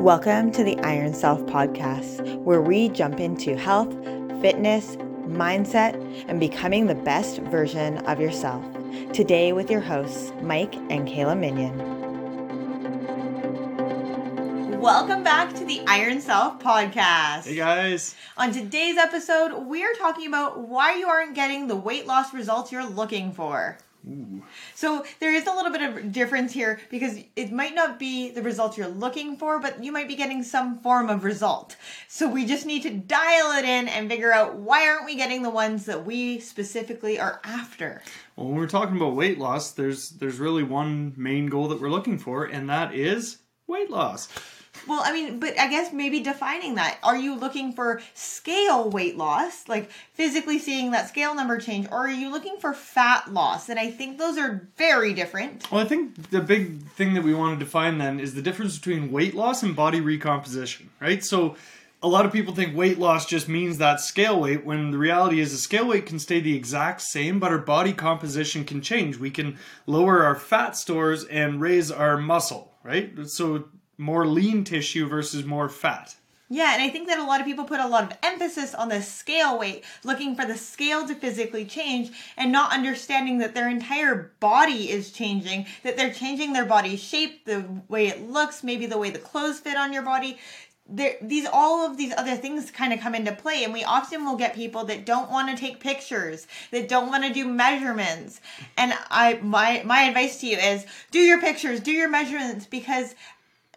Welcome to the Iron Self podcast, where we jump into health, fitness, mindset, and becoming the best version of yourself. Today, with your hosts, Mike and Kayla Minion. Welcome back to the Iron Self podcast. Hey guys. On today's episode, we're talking about why you aren't getting the weight loss results you're looking for. Ooh. So there is a little bit of difference here because it might not be the result you're looking for, but you might be getting some form of result. So we just need to dial it in and figure out why aren't we getting the ones that we specifically are after. Well, when we're talking about weight loss, there's there's really one main goal that we're looking for, and that is weight loss. Well, I mean, but I guess maybe defining that. Are you looking for scale weight loss, like physically seeing that scale number change, or are you looking for fat loss? And I think those are very different. Well, I think the big thing that we want to define then is the difference between weight loss and body recomposition, right? So a lot of people think weight loss just means that scale weight when the reality is the scale weight can stay the exact same but our body composition can change we can lower our fat stores and raise our muscle right so more lean tissue versus more fat. Yeah, and I think that a lot of people put a lot of emphasis on the scale weight, looking for the scale to physically change and not understanding that their entire body is changing, that they're changing their body shape, the way it looks, maybe the way the clothes fit on your body. There, these all of these other things kind of come into play and we often will get people that don't want to take pictures that don't want to do measurements and i my my advice to you is do your pictures do your measurements because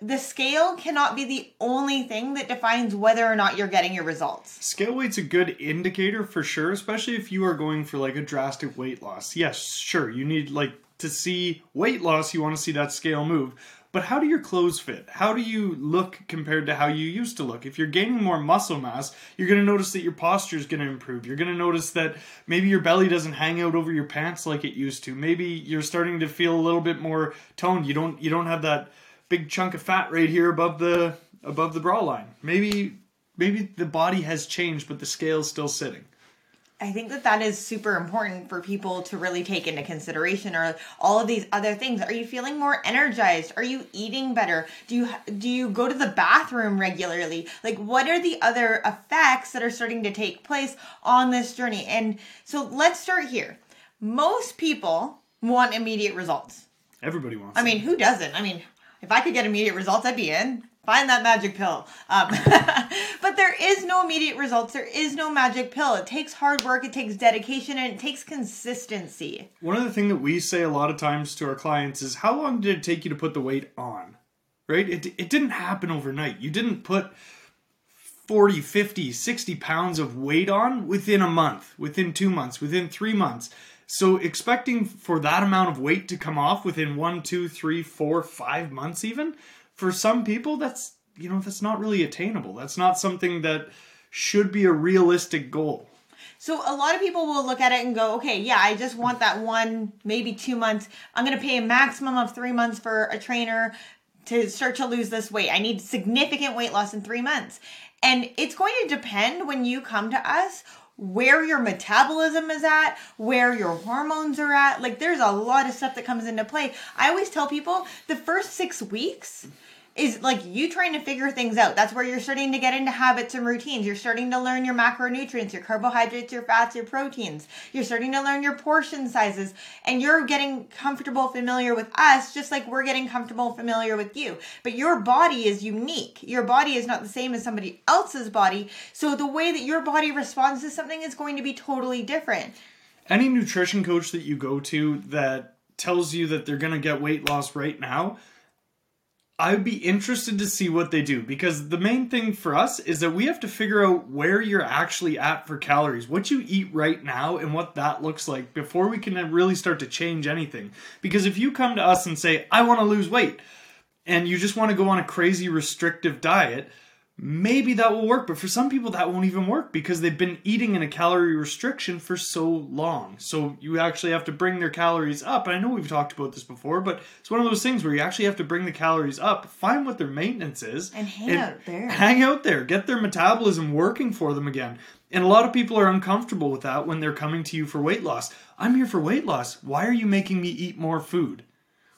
the scale cannot be the only thing that defines whether or not you're getting your results. Scale weight's a good indicator for sure, especially if you are going for like a drastic weight loss. Yes, sure, you need like to see weight loss, you want to see that scale move. But how do your clothes fit? How do you look compared to how you used to look? If you're gaining more muscle mass, you're going to notice that your posture is going to improve. You're going to notice that maybe your belly doesn't hang out over your pants like it used to. Maybe you're starting to feel a little bit more toned. You don't you don't have that big chunk of fat right here above the above the bra line. Maybe maybe the body has changed, but the scale's still sitting. I think that that is super important for people to really take into consideration or all of these other things. Are you feeling more energized? Are you eating better? Do you do you go to the bathroom regularly? Like what are the other effects that are starting to take place on this journey? And so let's start here. Most people want immediate results. Everybody wants. I mean, who doesn't? I mean, if I could get immediate results, I'd be in. Find that magic pill. Um, but there is no immediate results. There is no magic pill. It takes hard work, it takes dedication, and it takes consistency. One of the things that we say a lot of times to our clients is how long did it take you to put the weight on? Right? It, it didn't happen overnight. You didn't put 40, 50, 60 pounds of weight on within a month, within two months, within three months. So expecting for that amount of weight to come off within one, two, three, four, five months, even for some people, that's you know that's not really attainable. That's not something that should be a realistic goal. So a lot of people will look at it and go, okay, yeah, I just want that one, maybe two months. I'm going to pay a maximum of three months for a trainer to start to lose this weight. I need significant weight loss in three months. And it's going to depend when you come to us where your metabolism is at, where your hormones are at. Like there's a lot of stuff that comes into play. I always tell people the first six weeks is like you trying to figure things out. That's where you're starting to get into habits and routines. You're starting to learn your macronutrients, your carbohydrates, your fats, your proteins. You're starting to learn your portion sizes and you're getting comfortable familiar with us just like we're getting comfortable familiar with you. But your body is unique. Your body is not the same as somebody else's body. So the way that your body responds to something is going to be totally different. Any nutrition coach that you go to that tells you that they're going to get weight loss right now, I would be interested to see what they do because the main thing for us is that we have to figure out where you're actually at for calories, what you eat right now, and what that looks like before we can really start to change anything. Because if you come to us and say, I want to lose weight, and you just want to go on a crazy restrictive diet, maybe that will work. But for some people, that won't even work because they've been eating in a calorie restriction for so long. So you actually have to bring their calories up. And I know we've talked about this before, but it's one of those things where you actually have to bring the calories up, find what their maintenance is, and hang and out there. Hang out there, get their metabolism working for them again. And a lot of people are uncomfortable with that when they're coming to you for weight loss. I'm here for weight loss. Why are you making me eat more food?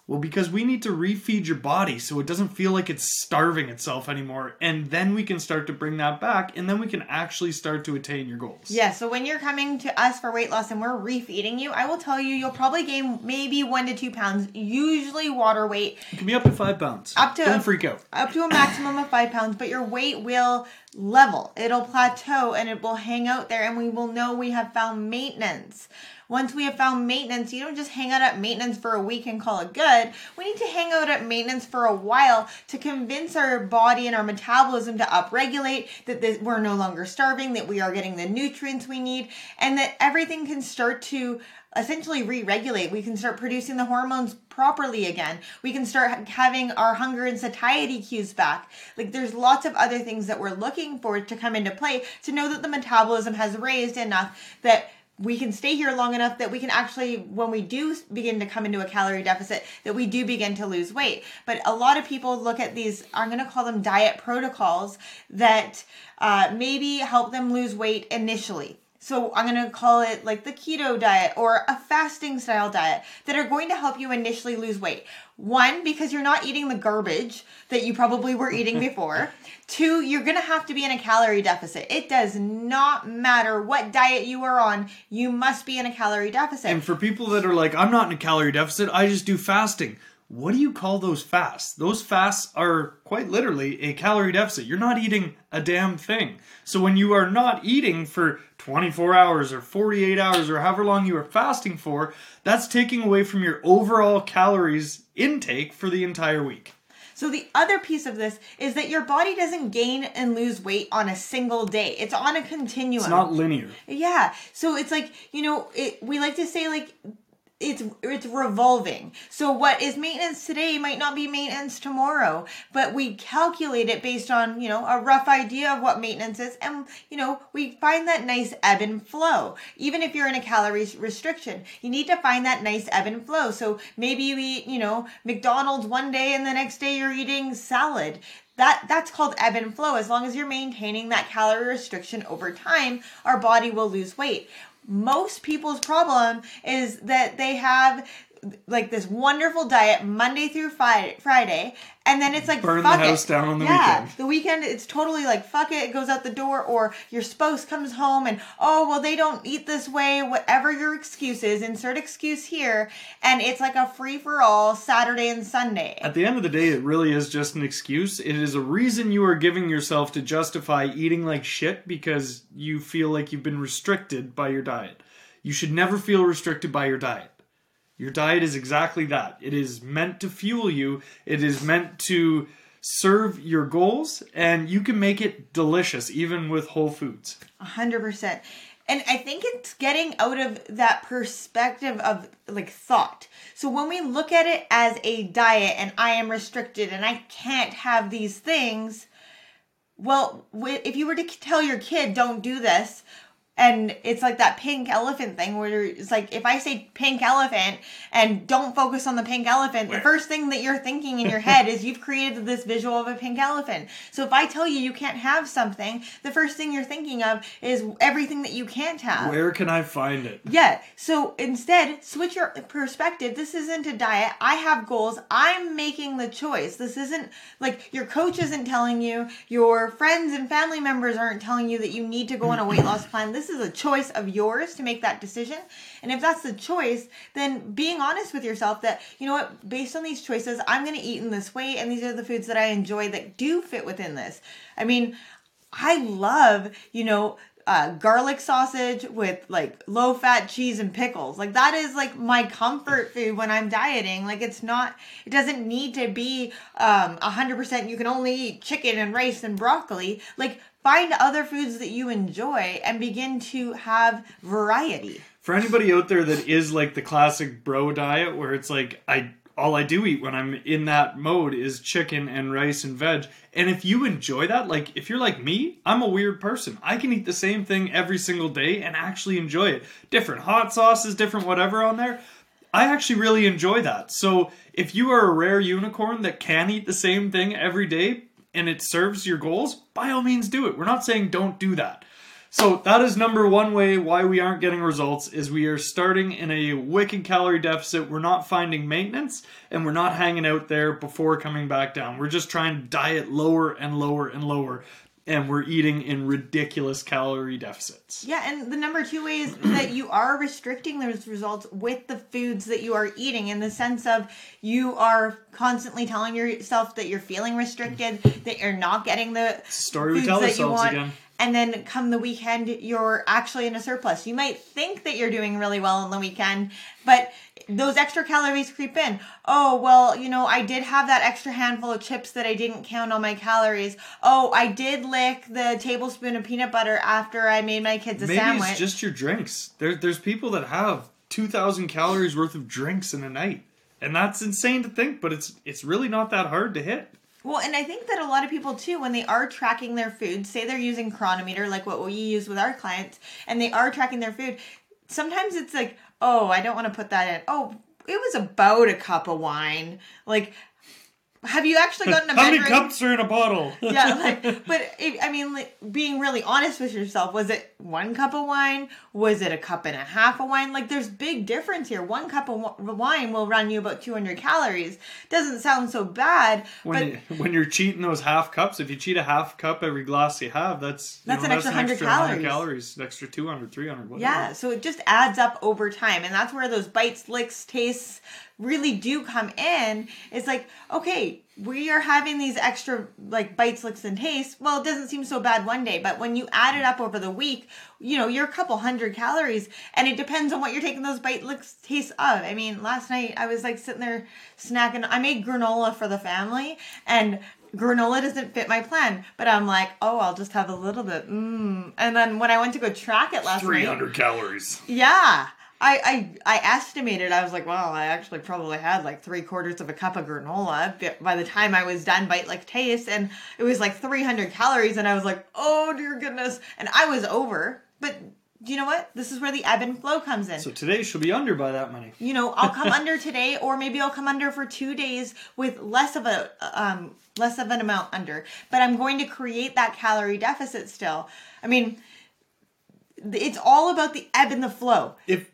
Well, because we need to refeed your body so it doesn't feel like it's starving itself anymore. And then we can start to bring that back and then we can actually start to attain your goals. Yeah, so when you're coming to us for weight loss and we're refeeding you, I will tell you you'll probably gain maybe one to two pounds, usually water weight, It can be up to five pounds. Up to- Don't freak out. up to a maximum of five pounds, but your weight will level. It'll plateau and it will hang out there, and we will know we have found maintenance. Once we have found maintenance, you don't just hang out at maintenance for a week and call it good. We need to hang out at maintenance for a while to convince our body and our metabolism to upregulate, that this, we're no longer starving, that we are getting the nutrients we need, and that everything can start to essentially re-regulate. We can start producing the hormones properly again. We can start having our hunger and satiety cues back. Like there's lots of other things that we're looking for to come into play to know that the metabolism has raised enough that we can stay here long enough that we can actually when we do begin to come into a calorie deficit that we do begin to lose weight but a lot of people look at these i'm going to call them diet protocols that uh, maybe help them lose weight initially so I'm going to call it like the keto diet or a fasting style diet that are going to help you initially lose weight. One, because you're not eating the garbage that you probably were eating before. Two, you're going to have to be in a calorie deficit. It does not matter what diet you are on, you must be in a calorie deficit. And for people that are like, I'm not in a calorie deficit, I just do fasting. What do you call those fasts? Those fasts are quite literally a calorie deficit. You're not eating a damn thing. So when you are not eating for 24 hours or 48 hours or however long you are fasting for, that's taking away from your overall calories intake for the entire week. So the other piece of this is that your body doesn't gain and lose weight on a single day. It's on a continuum. It's not linear. Yeah. So it's like, you know, it, we like to say like it's it's revolving. So what is maintenance today might not be maintenance tomorrow, but we calculate it based on, you know, a rough idea of what maintenance is and you know, we find that nice ebb and flow. Even if you're in a calories restriction, you need to find that nice ebb and flow. So maybe you eat, you know, McDonald's one day and the next day you're eating salad that that's called ebb and flow as long as you're maintaining that calorie restriction over time our body will lose weight most people's problem is that they have like this wonderful diet Monday through Friday, Friday and then it's like Burn the house it. down on the yeah, weekend. The weekend, it's totally like fuck it, it goes out the door, or your spouse comes home and oh well they don't eat this way, whatever your excuse is, insert excuse here, and it's like a free for all Saturday and Sunday. At the end of the day, it really is just an excuse. It is a reason you are giving yourself to justify eating like shit because you feel like you've been restricted by your diet. You should never feel restricted by your diet. Your diet is exactly that. It is meant to fuel you, it is meant to serve your goals, and you can make it delicious even with whole foods. A hundred percent. And I think it's getting out of that perspective of like thought. So when we look at it as a diet and I am restricted and I can't have these things, well, if you were to tell your kid, don't do this, and it's like that pink elephant thing where it's like if I say pink elephant and don't focus on the pink elephant, the first thing that you're thinking in your head is you've created this visual of a pink elephant. So if I tell you you can't have something, the first thing you're thinking of is everything that you can't have. Where can I find it? Yeah. So instead, switch your perspective. This isn't a diet. I have goals. I'm making the choice. This isn't like your coach isn't telling you, your friends and family members aren't telling you that you need to go on a weight loss plan. This is a choice of yours to make that decision. And if that's the choice, then being honest with yourself that, you know what, based on these choices, I'm going to eat in this way and these are the foods that I enjoy that do fit within this. I mean, I love, you know, uh, garlic sausage with like low fat cheese and pickles. Like that is like my comfort food when I'm dieting. Like it's not, it doesn't need to be um, 100% you can only eat chicken and rice and broccoli. Like find other foods that you enjoy and begin to have variety. For anybody out there that is like the classic bro diet where it's like I all I do eat when I'm in that mode is chicken and rice and veg. And if you enjoy that, like if you're like me, I'm a weird person. I can eat the same thing every single day and actually enjoy it. Different hot sauces, different whatever on there. I actually really enjoy that. So if you are a rare unicorn that can eat the same thing every day and it serves your goals, by all means do it. We're not saying don't do that. So that is number one way why we aren't getting results is we are starting in a wicked calorie deficit. We're not finding maintenance and we're not hanging out there before coming back down. We're just trying to diet lower and lower and lower and we're eating in ridiculous calorie deficits. Yeah, and the number two way is that you are restricting those results with the foods that you are eating in the sense of you are constantly telling yourself that you're feeling restricted, that you're not getting the Story we tell ourselves again. And then come the weekend, you're actually in a surplus. You might think that you're doing really well on the weekend, but those extra calories creep in. Oh, well, you know, I did have that extra handful of chips that I didn't count on my calories. Oh, I did lick the tablespoon of peanut butter after I made my kids a Maybe sandwich. it's just your drinks. There, there's people that have 2,000 calories worth of drinks in a night. And that's insane to think, but it's it's really not that hard to hit. Well, and I think that a lot of people too, when they are tracking their food, say they're using Cronometer, like what we use with our clients, and they are tracking their food, sometimes it's like, oh, I don't want to put that in. Oh, it was about a cup of wine. Like, have you actually gotten a How many cups are in a bottle? yeah, like, but if, I mean, like, being really honest with yourself, was it one cup of wine? Was it a cup and a half of wine? Like, there's big difference here. One cup of wine will run you about 200 calories. Doesn't sound so bad, when but you, when you're cheating those half cups, if you cheat a half cup every glass you have, that's That's know, an extra 100 calories. calories, an extra 200, 300, whatever. Yeah, so it just adds up over time. And that's where those bites, licks, tastes really do come in. It's like, okay, we are having these extra like bites, licks, and tastes. Well, it doesn't seem so bad one day, but when you add it up over the week, you know, you're a couple hundred calories. And it depends on what you're taking those bite, licks, tastes of. I mean, last night I was like sitting there snacking. I made granola for the family and granola doesn't fit my plan, but I'm like, oh, I'll just have a little bit. Mm. And then when I went to go track it last night, 300 calories. yeah. I, I I estimated I was like, well, I actually probably had like three quarters of a cup of granola by the time I was done bite like taste, and it was like 300 calories, and I was like, oh dear goodness, and I was over. But you know what? This is where the ebb and flow comes in So today she'll be under by that money. you know i'll come under today or maybe i'll come under for two days with less of a um less of an amount under but i'm going to create that calorie deficit still i mean it's all about the ebb and the flow If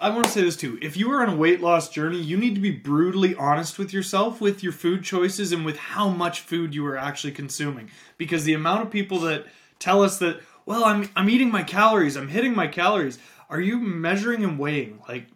I want to say this too, if you are on a weight loss journey, you need to be brutally honest with yourself with your food choices and with how much food you are actually consuming. Because the amount of people that tell us that, well, I'm I'm eating my calories, I'm hitting my calories. Are you measuring and weighing? Like,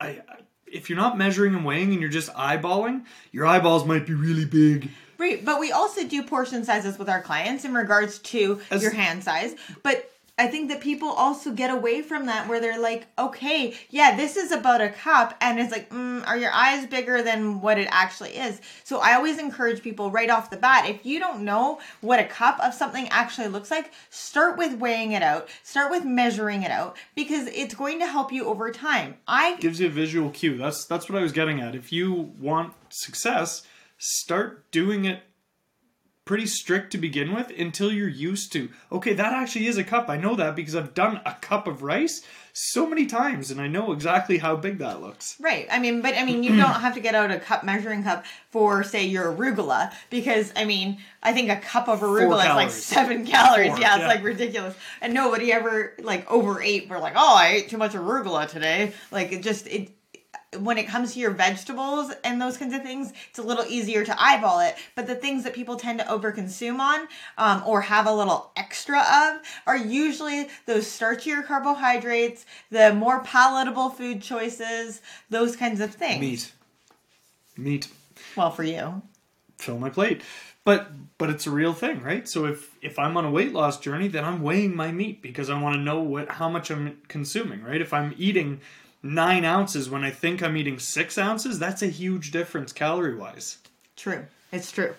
I, if you're not measuring and weighing and you're just eyeballing, your eyeballs might be really big. Right, but we also do portion sizes with our clients in regards to As- your hand size. But I think that people also get away from that where they're like, okay, yeah, this is about a cup. And it's like, mm, are your eyes bigger than what it actually is? So I always encourage people right off the bat if you don't know what a cup of something actually looks like, start with weighing it out, start with measuring it out because it's going to help you over time. I Gives you a visual cue. That's that's what I was getting at. If you want success, start doing it pretty strict to begin with until you're used to okay that actually is a cup i know that because i've done a cup of rice so many times and i know exactly how big that looks Right. I mean, but I mean, you don't have to get out a cup measuring cup for, say, your arugula, because I mean, I think a cup of arugula is like seven calories. Four, yeah, it's yeah. like ridiculous. And nobody ever like overate. We're like, oh, I ate too much arugula today. Like it just it. When it comes to your vegetables and those kinds of things, it's a little easier to eyeball it. But the things that people tend to overconsume on um, or have a little extra of are usually those starchier carbohydrates, the more palatable food choices, those kinds of things. meat meat Well, for you. fill my plate but but it's a real thing right so if if i'm on a weight loss journey then i'm weighing my meat because i want to know what how much i'm consuming right if i'm eating nine ounces when i think i'm eating six ounces that's a huge difference calorie wise True. It's true.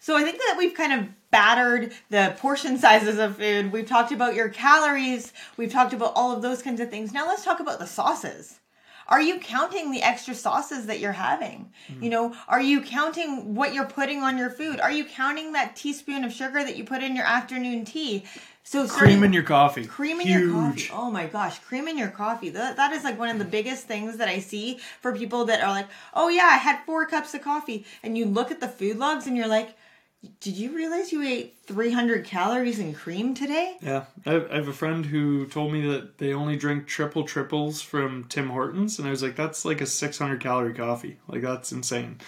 So I think that we've kind of battered the portion sizes of food. We've talked about your calories. We've talked about all of those kinds of things. Now let's talk about the sauces. Are you counting the extra sauces that you're having? You know, are you counting what you're putting on your food? Are you counting that teaspoon of sugar that you put in your afternoon tea? So cream in your coffee Cream in huge your coffee. Oh my gosh, cream in your coffee. That, that is like one of the biggest things that I see for people that are like, oh yeah, I had four cups of coffee. And you look at the food logs and you're like, Did you realize you ate 300 calories in cream today? Yeah, I have a friend who told me that they only drink triple triples from Tim Hortons, and I was like, that's like a 600 calorie coffee. Like, that's insane.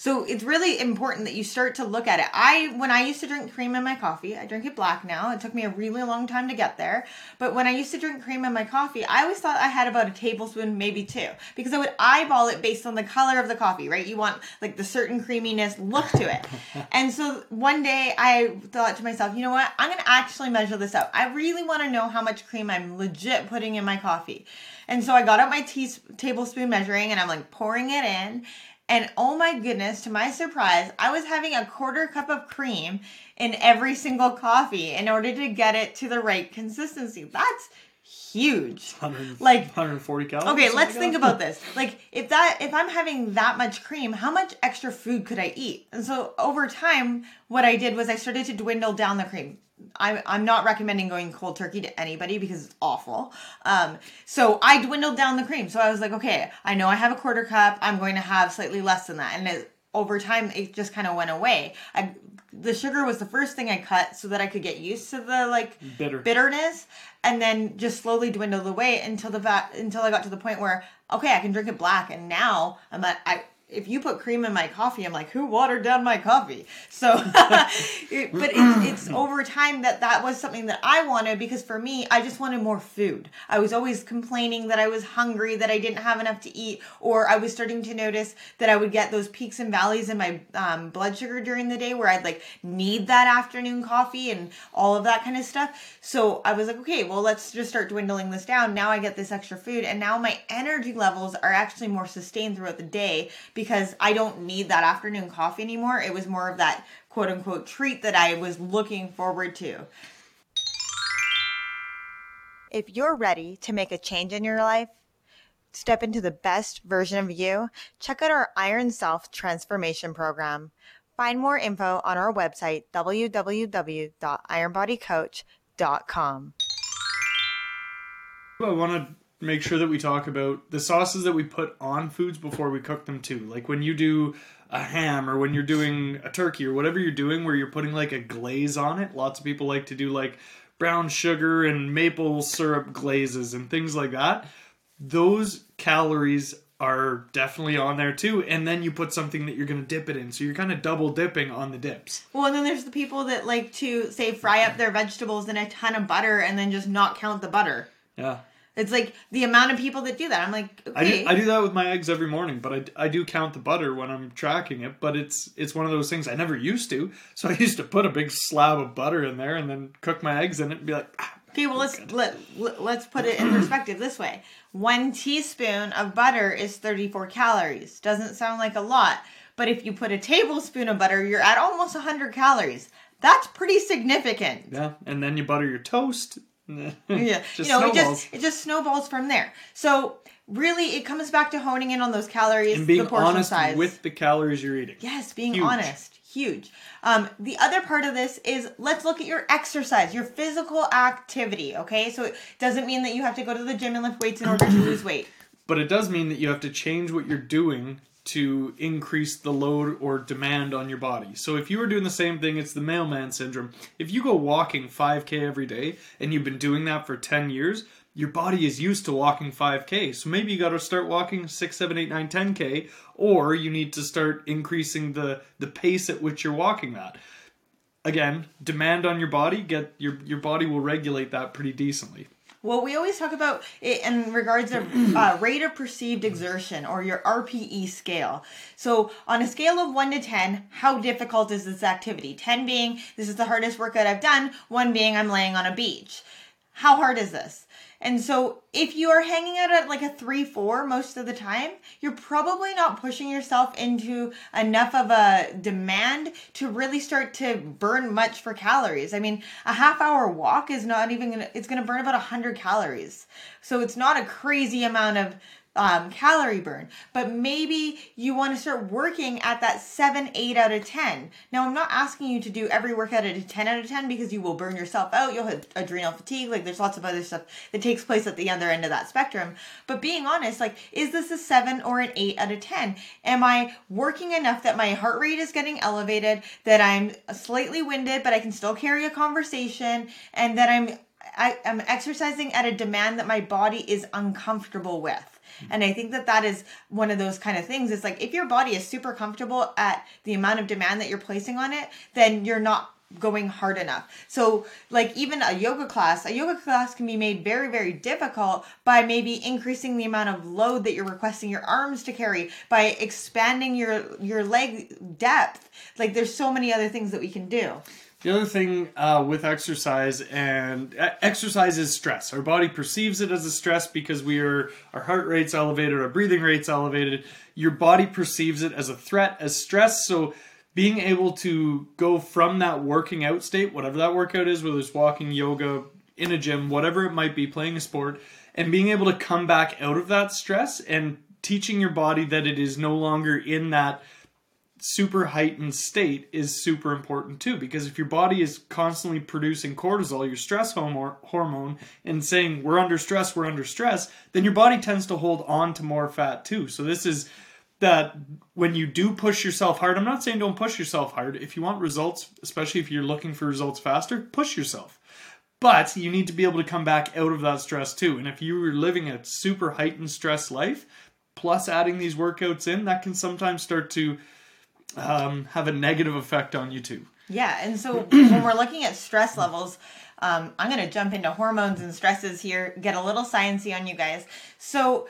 So it's really important that you start to look at it. I when I used to drink cream in my coffee, I drink it black now. It took me a really long time to get there. But when I used to drink cream in my coffee, I always thought I had about a tablespoon, maybe two, because I would eyeball it based on the color of the coffee, right? You want like the certain creaminess look to it. and so one day I thought to myself, you know what? I'm going to actually measure this out. I really want to know how much cream I'm legit putting in my coffee. And so I got out my tea tablespoon measuring and I'm like pouring it in and oh my goodness, to my surprise, I was having a quarter cup of cream in every single coffee in order to get it to the right consistency. That's huge. 100, like 140 calories. Okay, let's think about this. Like if that if I'm having that much cream, how much extra food could I eat? And so over time, what I did was I started to dwindle down the cream. I'm, I'm not recommending going cold turkey to anybody because it's awful. Um, so I dwindled down the cream. So I was like, okay, I know I have a quarter cup. I'm going to have slightly less than that. And it, over time, it just kind of went away. I, the sugar was the first thing I cut so that I could get used to the like Bitter. bitterness, and then just slowly dwindled away until the va- until I got to the point where okay, I can drink it black, and now I'm at I if you put cream in my coffee, I'm like, who watered down my coffee? So, it, but it's, it's over time that that was something that I wanted because for me, I just wanted more food. I was always complaining that I was hungry, that I didn't have enough to eat, or I was starting to notice that I would get those peaks and valleys in my um, blood sugar during the day where I'd like need that afternoon coffee and all of that kind of stuff. So I was like, okay, well, let's just start dwindling this down. Now I get this extra food, and now my energy levels are actually more sustained throughout the day because I don't need that afternoon coffee anymore. It was more of that quote unquote treat that I was looking forward to. If you're ready to make a change in your life, step into the best version of you, check out our Iron Self Transformation Program. Find more info on our website, www.ironbodycoach.com. I want to make sure that we talk about the sauces that we put on foods before we cook them too. Like when you do a ham or when you're doing a turkey or whatever you're doing where you're putting like a glaze on it. Lots of people like to do like brown sugar and maple syrup glazes and things like that. Those calories are definitely on there too. And then you put something that you're going to dip it in. So you're kind of double dipping on the dips. Well, and then there's the people that like to say fry up their vegetables in a ton of butter and then just not count the butter. Yeah. It's like the amount of people that do that. I'm like, okay. I do, I do that with my eggs every morning, but I, I do count the butter when I'm tracking it. But it's it's one of those things I never used to. So I used to put a big slab of butter in there and then cook my eggs in it and be like, ah, Okay, well let's let, let's put it in perspective this way. One teaspoon of butter is 34 calories. Doesn't sound like a lot, but if you put a tablespoon of butter, you're at almost 100 calories. That's pretty significant. yeah. And then you butter your toast. Yeah, just you know, it just it just snowballs from there. So really, it comes back to honing in on those calories, and being the portion honest size. with the calories you're eating. Yes, being Huge. honest. Huge. Um, the other part of this is let's look at your exercise, your physical activity. Okay, so it doesn't mean that you have to go to the gym and lift weights in order to lose weight. But it does mean that you have to change what you're doing to increase the load or demand on your body. So if you were doing the same thing, it's the mailman syndrome. If you go walking 5k every day and you've been doing that for 10 years, your body is used to walking 5k. So maybe you got to start walking 6, 7, 8, 9, 10k or you need to start increasing the the pace at which you're walking that. Again, demand on your body, get your your body will regulate that pretty decently. Well, we always talk about it in regards to uh, rate of perceived exertion or your RPE scale. So, on a scale of 1 to 10, how difficult is this activity? 10 being this is the hardest workout I've done, 1 being I'm laying on a beach. How hard is this? And so, if you are hanging out at like a 3 4 most of the time, you're probably not pushing yourself into enough of a demand to really start to burn much for calories. I mean, a half hour walk is not even gonna, it's gonna burn about 100 calories. So, it's not a crazy amount of um, calorie burn, but maybe you want to start working at that seven, eight out of 10. Now, I'm not asking you to do every workout at a 10 out of 10 because you will burn yourself out. You'll have adrenal fatigue. Like, there's lots of other stuff that takes place at the other end of that spectrum. But being honest, like, is this a seven or an eight out of 10? Am I working enough that my heart rate is getting elevated, that I'm slightly winded, but I can still carry a conversation, and that I'm I, am exercising at a demand that my body is uncomfortable with. Mm-hmm. And I think that that is one of those kind of things. It's like if your body is super comfortable at the amount of demand that you're placing on it, then you're not going hard enough. So, like even a yoga class, a yoga class can be made very, very difficult by maybe increasing the amount of load that you're requesting your arms to carry, by expanding your your leg depth. Like there's so many other things that we can do. The other thing uh, with exercise and uh, exercise is stress. Our body perceives it as a stress because we are our heart rate's elevated, our breathing rate's elevated. Your body perceives it as a threat, as stress. So being able to go from that working out state, whatever that workout is, whether it's walking, yoga, in a gym, whatever it might be, playing a sport, and being able to come back out of that stress and teaching your body that it is no longer in that super heightened state is super important too because if your body is constantly producing cortisol your stress hormone and saying we're under stress we're under stress then your body tends to hold on to more fat too. So this is that when you do push yourself hard i'm not saying don't push yourself hard. If you want results especially if you're looking for results faster push yourself. But you need to be able to come back out of that stress too. And if you were living a super heightened stress life plus adding these workouts in that can sometimes start to um, have a negative effect on you too. Yeah, and so when we're looking at stress levels, um, I'm going to jump into hormones and stresses here, get a little sciencey on you guys. So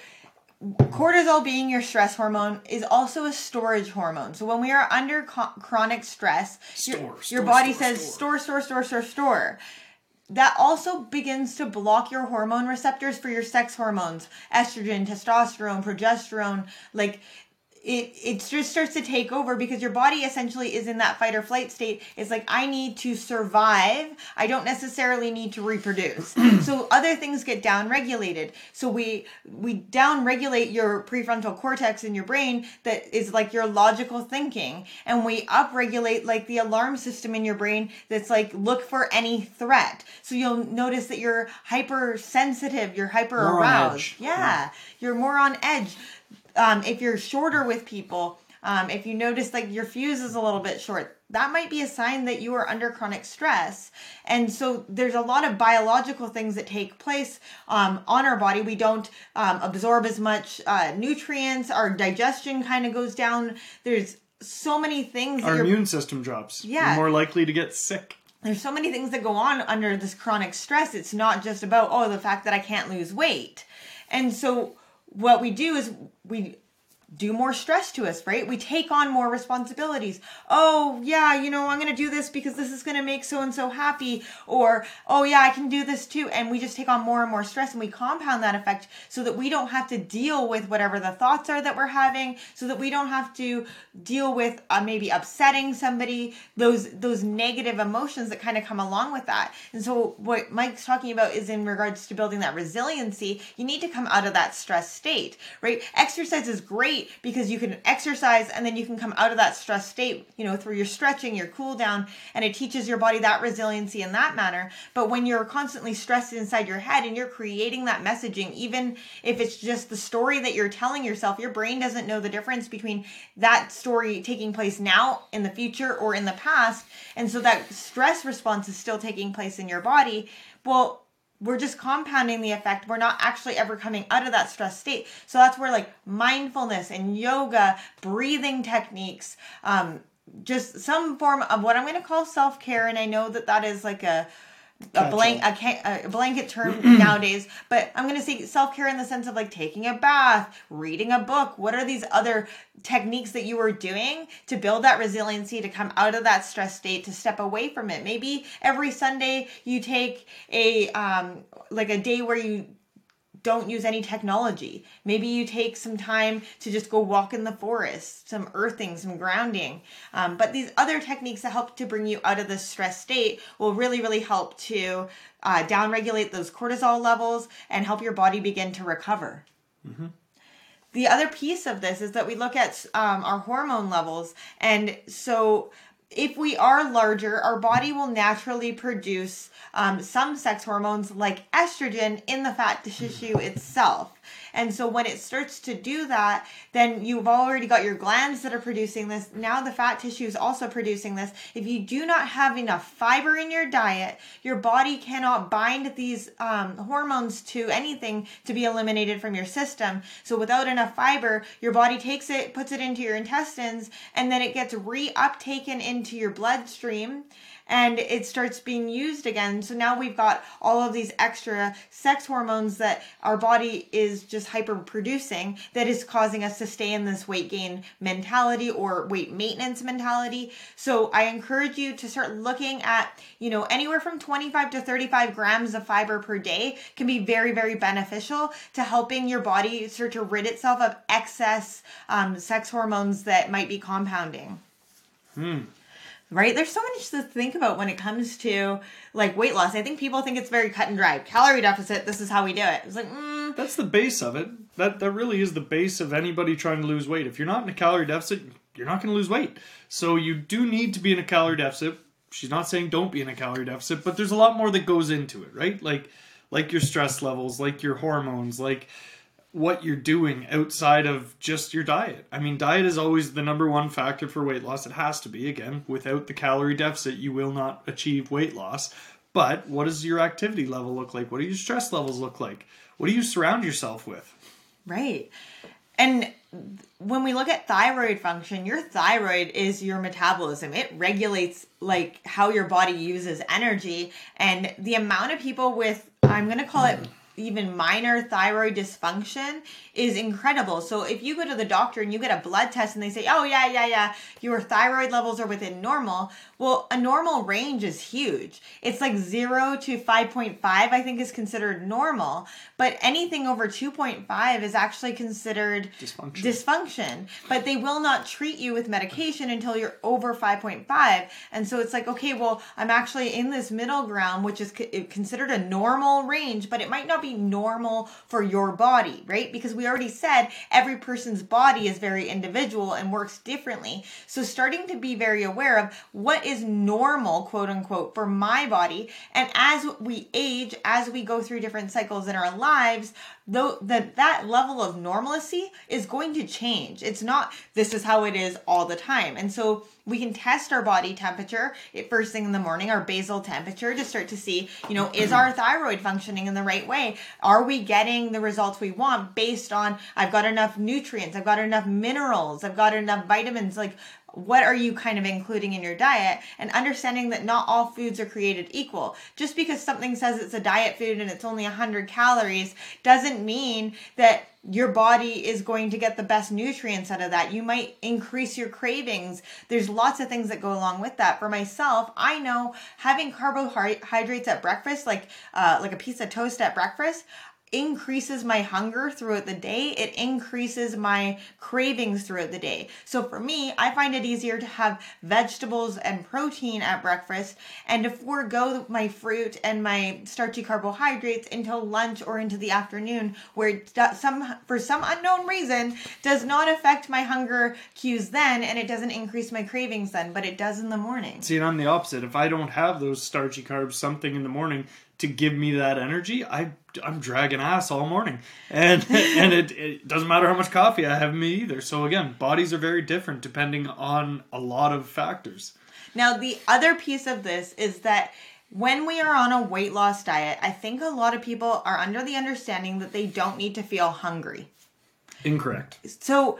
cortisol being your stress hormone is also a storage hormone. So when we are under co- chronic stress, store, your, store, your, body store, says store, store, store, store, store. That also begins to block your hormone receptors for your sex hormones, estrogen, testosterone, progesterone. Like it it just starts to take over because your body essentially is in that fight or flight state. It's like I need to survive. I don't necessarily need to reproduce. so other things get down regulated. So we we down regulate your prefrontal cortex in your brain that is like your logical thinking, and we up regulate like the alarm system in your brain that's like look for any threat. So you'll notice that you're hypersensitive, you're hyper aroused. Yeah, yeah, you're more on edge um, if you're shorter with people, um, if you notice like your fuse is a little bit short, that might be a sign that you are under chronic stress. And so there's a lot of biological things that take place um, on our body. We don't um, absorb as much uh, nutrients, our digestion kind of goes down. There's so many things. Our immune system drops. Yeah. You're more likely to get sick there's so many things that go on under this chronic stress. It's not just about, oh, the fact that I can't lose weight. And so what we do is we do more stress to us, right? We take on more responsibilities. Oh, yeah, you know, I'm going to do this because this is going to make so and so happy. Or, oh, yeah, I can do this too. And we just take on more and more stress and we compound that effect so that we don't have to deal with whatever the thoughts are that we're having, so that we don't have to deal with uh, maybe upsetting somebody, those, those negative emotions that kind of come along with that. And so, what Mike's talking about is in regards to building that resiliency, you need to come out of that stress state, right? Exercise is great great because you can exercise and then you can come out of that stress state, you know, through your stretching, your cool down, and it teaches your body that resiliency in that manner. But when you're constantly stressed inside your head and you're creating that messaging, even if it's just the story that you're telling yourself, your brain doesn't know the difference between that story taking place now in the future or in the past. And so that stress response is still taking place in your body. Well, we're just compounding the effect. We're not actually ever coming out of that stress state. So that's where like mindfulness and yoga, breathing techniques, um, just some form of what I'm going to call self care. And I know that that is like a a blank a, a, blanket term nowadays but i'm going to say self-care in the sense of like taking a bath reading a book. What are these other techniques that you are doing to build that resiliency to come out of that stress state to step away from it? Maybe every sunday you take a um like a day where you don't use any technology. Maybe you take some time to just go walk in the forest, some earthing, some grounding. Um, but these other techniques that help to bring you out of the stress state will really, really help to uh, downregulate those cortisol levels and help your body begin to recover. Mm-hmm. the other piece of this is that we look at um, our hormone levels. And so if we are larger, our body will naturally produce um, some sex hormones like estrogen in the fat tissue itself. And so when it starts to do that, then you've already got your glands that are producing this. Now the fat tissue is also producing this. If you do not have enough fiber in your diet, your body cannot bind these um, hormones to anything to be eliminated from your system. So without enough fiber, your body takes it, puts it into your intestines, and then it gets reuptaken into your bloodstream and it starts being used again. So now we've got all of these extra sex hormones that our body is just hyper producing that is causing us to stay in this weight gain mentality or weight maintenance mentality. So I encourage you to start looking at, you know, anywhere from 25 to 35 grams of fiber per day can be very, very beneficial to helping your body start to rid itself of excess um, sex hormones that might be compounding. Hmm right? There's so much to think about when it comes to like weight loss. I think people think it's very cut and dry. Calorie deficit, this is how we do it. It's like, mm. that's the base of it. That that really is the base of anybody trying to lose weight. If you're not in a calorie deficit, you're not going to lose weight. So you do need to be in a calorie deficit. She's not saying don't be in a calorie deficit, but there's a lot more that goes into it, right? Like like your stress levels, like your hormones, like what you're doing outside of just your diet. I mean, diet is always the number one factor for weight loss. It has to be. Again, without the calorie deficit, you will not achieve weight loss. But what does your activity level look like? What do your stress levels look like? What do you surround yourself with? Right. And when we look at thyroid function, your thyroid is your metabolism. It regulates like how your body uses energy and the amount of people with I'm going to call it even minor thyroid dysfunction is incredible. So if you go to the doctor and you get a blood test and they say, "Oh yeah, yeah, yeah, your thyroid levels are within normal." Well, a normal range is huge. It's like 0 to 5.5 I think is considered normal, but anything over 2.5 is actually considered dysfunction. dysfunction. But they will not treat you with medication until you're over 5.5. And so it's like, "Okay, well, I'm actually in this middle ground which is considered a normal range, but it might not be normal for your body, right? Because we already said every person's body is very individual and works differently. So starting to be very aware of what is normal, quote unquote, for my body. And as we age, as we go through different cycles in our lives, though that that level of normalcy is going to change. It's not this is how it is all the time. And so we can test our body temperature first thing in the morning, our basal temperature to start to see, you know, is our thyroid functioning in the right way? Are we getting the results we want based on I've got enough nutrients, I've got enough minerals, I've got enough vitamins, like what are you kind of including in your diet and understanding that not all foods are created equal. Just because something says it's a diet food and it's only 100 calories doesn't mean that your body is going to get the best nutrients out of that. You might increase your cravings. There's lots of things that go along with that. For myself i know having carbohydrates at breakfast like uh, like a piece of toast at breakfast increases my hunger throughout the day. It increases my cravings throughout the day. So for me, I find it easier to have vegetables and protein at breakfast and to forego my fruit and my starchy carbohydrates until lunch or into the afternoon where some for some unknown reason does not affect my hunger cues then and it doesn't increase my cravings then, but it does in the morning. See, and I'm the opposite. If I don't have those starchy carbs something in the morning to give me that energy, I I'm dragging ass all morning, and and it, it doesn't matter how much coffee I have in me either. So again, bodies are very different depending on a lot of factors. Now the other piece of this is that when we are on a weight loss diet, I think a lot of people are under the understanding that they don't need to feel hungry. Incorrect. So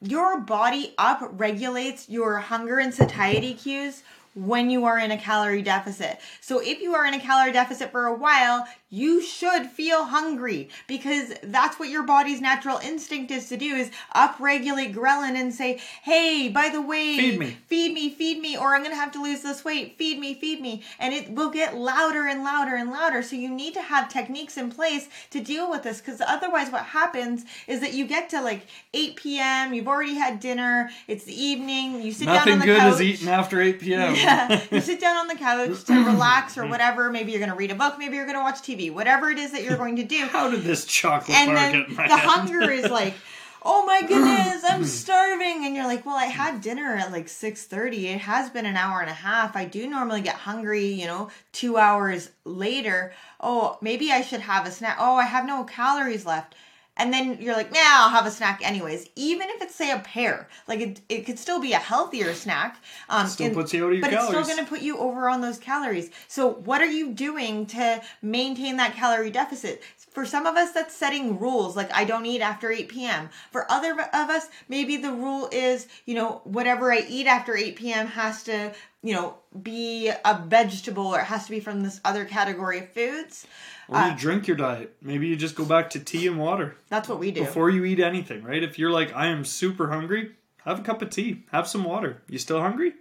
your body up regulates your hunger and satiety cues when you are in a calorie deficit. So if you are in a calorie deficit for a while, you should feel hungry because that's what your body's natural instinct is to do is upregulate ghrelin and say, "Hey, by the way, feed me. Feed me, feed me or I'm going to have to lose this weight. Feed me, feed me." And it will get louder and louder and louder. So you need to have techniques in place to deal with this cuz otherwise what happens is that you get to like 8 p.m., you've already had dinner, it's the evening, you sit Nothing down on the couch. Nothing good is eaten after 8 p.m. Yeah. you sit down on the couch to relax or whatever. Maybe you're going to read a book, maybe you're going to watch TV whatever it is that you're going to do. How did this chocolate and bar then get in my the head? hunger is like, oh my goodness, I'm starving. And you're like, well, I had dinner at like 6.30. It has been an hour and a half. I do normally get hungry, you know, two hours later. Oh, maybe I should have a snack. Oh, I have no calories left and then you're like, yeah, I'll have a snack anyways. Even if it's say a pear, like it, it could still be a healthier snack. Um, still and, puts you over your but calories. it's still going to put you over on those calories. So what are you doing to maintain that calorie deficit? For some of us, that's setting rules. Like I don't eat after 8 p.m. For other of us, maybe the rule is, you know, whatever I eat after 8 p.m. has to, you know, be a vegetable or it has to be from this other category of foods. Or you uh, drink your diet. Maybe you just go back to tea and water. That's what we do. Before you eat anything, right? If you're like, I am super hungry, have a cup of tea, have some water. You still hungry?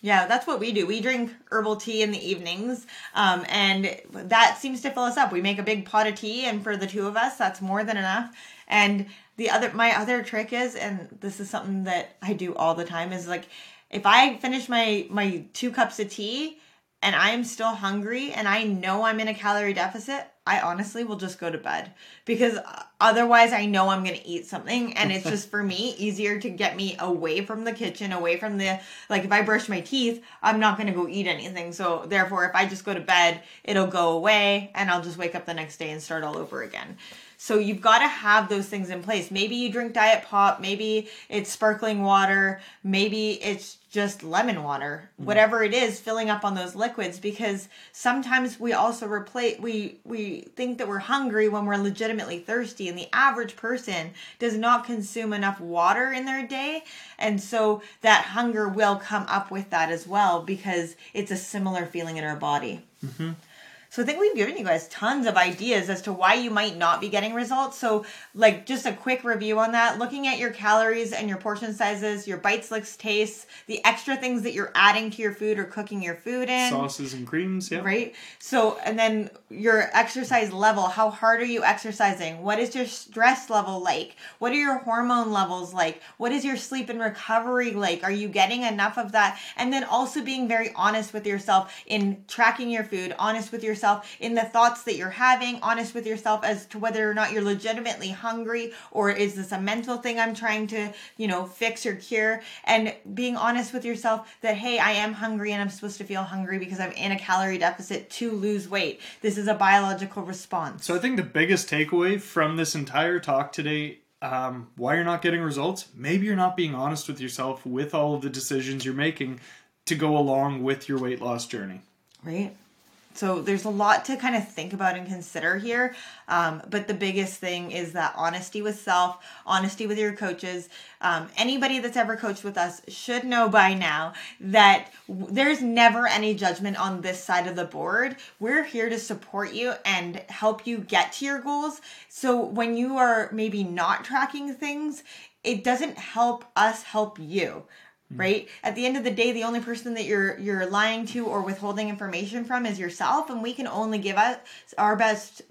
Yeah, that's what we do. We drink herbal tea in the evenings, um, and that seems to fill us up. We make a big pot of tea, and for the two of us, that's more than enough. And the other, my other trick is, and this is something that I do all the time, is like if I finish my my two cups of tea, and I'm still hungry and I know I'm in a calorie deficit, I honestly will just go to bed because otherwise I know I'm going to eat something and it's just for me easier to get me away from the kitchen, away from the like if I brush my teeth, I'm not going to go eat anything. So therefore if I just go to bed, it'll go away and I'll just wake up the next day and start all over again. So you've got to have those things in place. Maybe you drink diet pop, maybe it's sparkling water, maybe it's just lemon water. Mm-hmm. Whatever it is, filling up on those liquids because sometimes we also replace we we think that we're hungry when we're legitimately thirsty and the average person does not consume enough water in their day and so that hunger will come up with that as well because it's a similar feeling in our body. Mm-hmm. So I think we've given you guys tons of ideas as to why you might not be getting results. So like just a quick review on that, looking at your calories and your portion sizes, your bites, licks, tastes, the extra things that you're adding to your food or cooking your food in. Sauces and creams, yeah. Right? So and then your exercise level, how hard are you exercising? What is your stress level like? What are your hormone levels like? What is your sleep and recovery like? Are you getting enough of that? And then also being very honest with yourself in tracking your food, honest with yourself yourself in the thoughts that you're having, honest with yourself as to whether or not you're legitimately hungry or is this a mental thing I'm trying to, you know, fix or cure and being honest with yourself that hey, I am hungry and I'm supposed to feel hungry because I'm in a calorie deficit to lose weight. This is a biological response. So I think the biggest takeaway from this entire talk today um, why you're not getting results. Maybe you're not being honest with yourself with all of the decisions you're making to go along with your weight loss journey. Right. So there's a lot to kind of think about and consider here. Um, but the biggest thing is that honesty with self, honesty with your coaches. Um, anybody that's ever coached with us should know by now that w- there's never any judgment on this side of the board. We're here to support you and help you get to your goals. So when you are maybe not tracking things, it doesn't help us help you. Right? At the end of the day the only person that you're you're lying to or withholding information from is yourself and we can only give us our best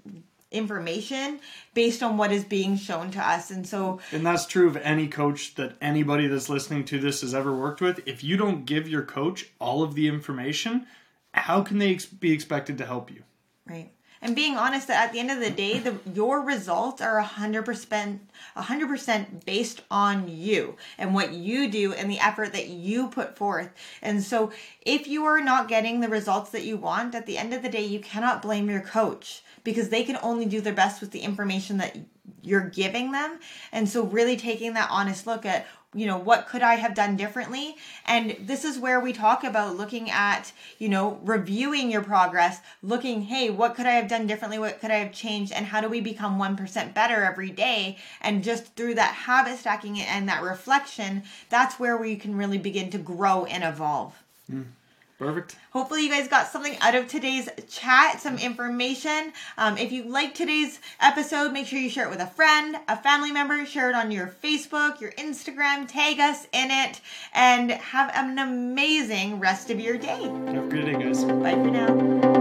information based on what is being shown to us. And so and that's true of any coach that anybody that's listening to this has ever worked with. If you don't give your coach all of the information how can they ex- be expected to help you? Right and being honest that at the end of the day the your results are 100% 100% based on you and what you do and the effort that you put forth. And so if you are not getting the results that you want at the end of the day you cannot blame your coach because they can only do their best with the information that you're giving them. And so really taking that honest look at you know what could i have done differently? And this is where we talk about looking at you know reviewing your progress looking hey what could i have done differently? What could i have changed? And how do we become 1% better every day? And just through that habit stacking and that reflection that's where we can really begin to grow and evolve. Mm. Perfect. Hopefully, you guys got something out of today's chat, some information. Um, if you like today's episode, make sure you share it with a friend, a family member, share it on your Facebook, your Instagram, tag us in it, and have an amazing rest of your day. Have a great day, guys. Bye for now.